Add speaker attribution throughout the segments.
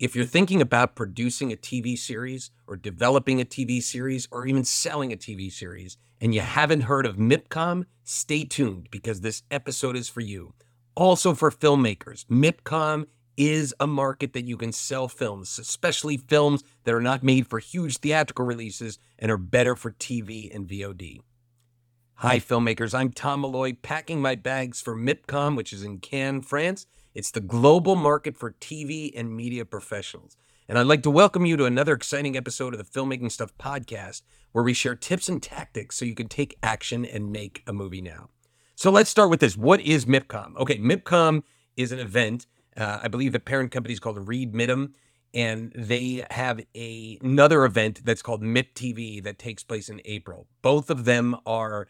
Speaker 1: If you're thinking about producing a TV series or developing a TV series or even selling a TV series and you haven't heard of MIPCOM, stay tuned because this episode is for you. Also for filmmakers, MIPCOM is a market that you can sell films, especially films that are not made for huge theatrical releases and are better for TV and VOD. Hi, filmmakers. I'm Tom Malloy, packing my bags for MIPCOM, which is in Cannes, France. It's the global market for TV and media professionals. And I'd like to welcome you to another exciting episode of the Filmmaking Stuff podcast, where we share tips and tactics so you can take action and make a movie now. So let's start with this. What is MIPCOM? Okay, MIPCOM is an event. Uh, I believe the parent company is called Reed MIDEM, and they have a, another event that's called MIP TV that takes place in April. Both of them are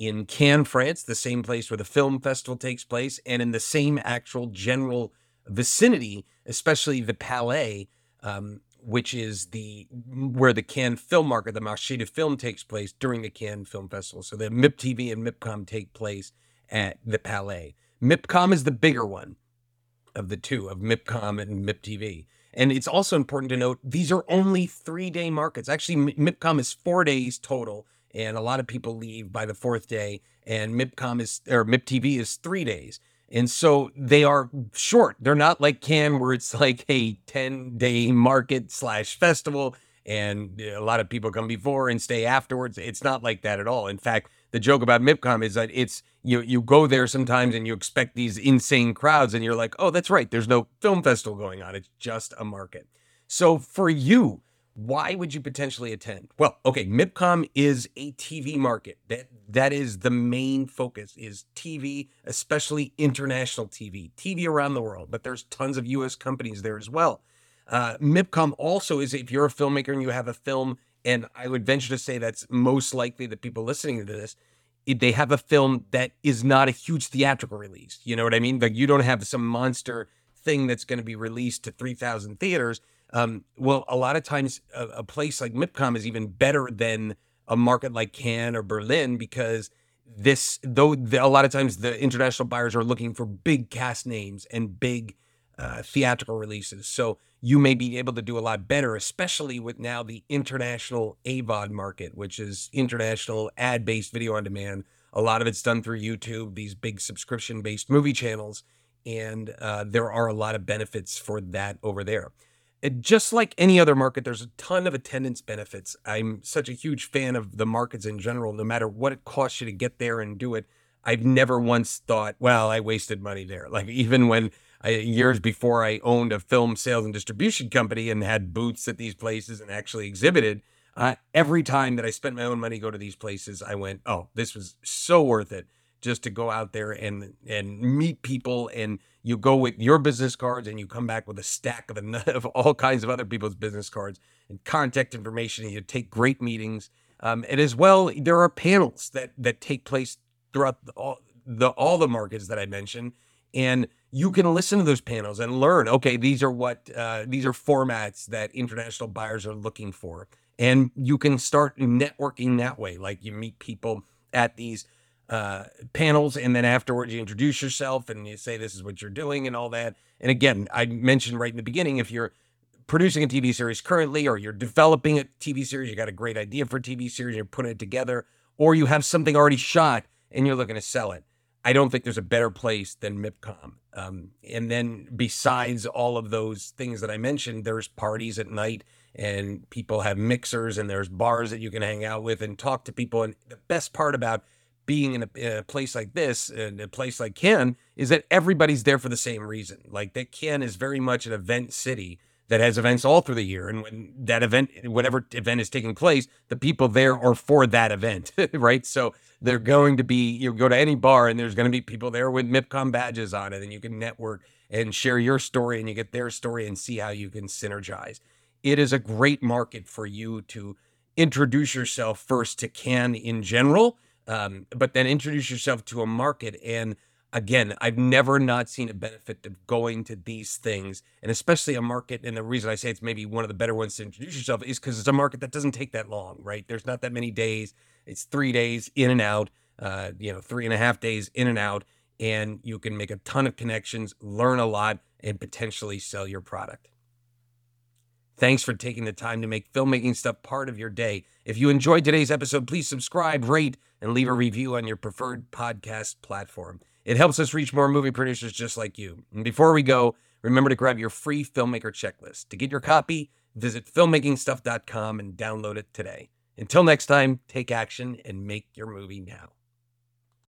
Speaker 1: in Cannes, France, the same place where the film festival takes place, and in the same actual general vicinity, especially the Palais, um, which is the where the Cannes Film Market, the Marché de Film, takes place during the Cannes Film Festival. So the MIP TV and MIPCOM take place at the Palais. MIPCOM is the bigger one of the two, of MIPCOM and MIP TV. And it's also important to note these are only three day markets. Actually, MIPCOM is four days total and a lot of people leave by the fourth day and mipcom is or mip tv is three days. And so they are short. They're not like Cannes where it's like a 10 day market slash festival and eh, a lot of people come before and stay afterwards. It's not like that at all. In fact the joke about mipcom is that it's you you go there sometimes and you expect these insane crowds and you're like oh that's right. There's no film festival going on. It's just a market. So for you why would you potentially attend? Well, okay, MIPCOM is a TV market. That that is the main focus is TV, especially international TV, TV around the world. But there's tons of U.S. companies there as well. Uh, MIPCOM also is if you're a filmmaker and you have a film, and I would venture to say that's most likely the people listening to this, they have a film that is not a huge theatrical release. You know what I mean? Like you don't have some monster thing that's going to be released to 3,000 theaters um, well, a lot of times a, a, place like MIPCOM is even better than a market like Cannes or Berlin because this, though, the, a lot of times the international buyers are looking for big cast names and big uh, theatrical releases. So you may be able to do a lot better, especially with now the international AVOD market, which is international ad based video on demand. A lot of it's done through YouTube, these big subscription based movie channels. And uh, there are a lot of benefits for that over there it, just like any other market, there's a ton of attendance benefits. I'm such a huge fan of the markets in general, no matter what it costs you to get there and do it. I've never once thought, well, I wasted money there. Like even when I, years before I owned a film sales and distribution company and had booths at these places and actually exhibited, uh, every time that I spent my own money go to these places, I went, oh, this was so worth it just to go out there and and meet people and you go with your business cards and you come back with a stack of, of all kinds of other people's business cards and contact information and you take great meetings. Um, and as well there are panels that that take place throughout all the all the markets that i mentioned and you can listen to those panels and learn okay these are what uh, these are formats that international buyers are looking for. And you can start networking that way like you meet people at these uh, panels, and then afterwards you introduce yourself and you say this is what you're doing and all that. And again, I mentioned right in the beginning if you're producing a TV series currently, or you're developing a TV series, you got a great idea for a TV series, you're putting it together, or you have something already shot and you're looking to sell it. I don't think there's a better place than MIPCOM. Um, and then besides all of those things that I mentioned, there's parties at night and people have mixers and there's bars that you can hang out with and talk to people. And the best part about being in a, a, place like this, in a place like Cannes, is that everybody's there for the same reason. Like that Cannes is very much an event city that has events all through the year. And when that event, whatever event is taking place, the people there are for that event, right? So they're going to be, you go to any bar and there's going to be people there with MIPCOM badges on it and you can network and share your story and you get their story and see how you can synergize. It is a great market for you to introduce yourself first to Cannes in general um, but then introduce yourself to a market. And again, I've never not seen a benefit of going to these things, and especially a market. And the reason I say it's maybe one of the better ones to introduce yourself is because it's a market that doesn't take that long, right? There's not that many days. It's three days in and out, uh, you know, three and a half days in and out, and you can make a ton of connections, learn a lot, and potentially sell your product. Thanks for taking the time to make filmmaking stuff part of your day. If you enjoyed today's episode, please subscribe, rate, and leave a review on your preferred podcast platform. It helps us reach more movie producers just like you. And before we go, remember to grab your free filmmaker checklist. To get your copy, visit filmmakingstuff.com and download it today. Until next time, take action and make your movie now.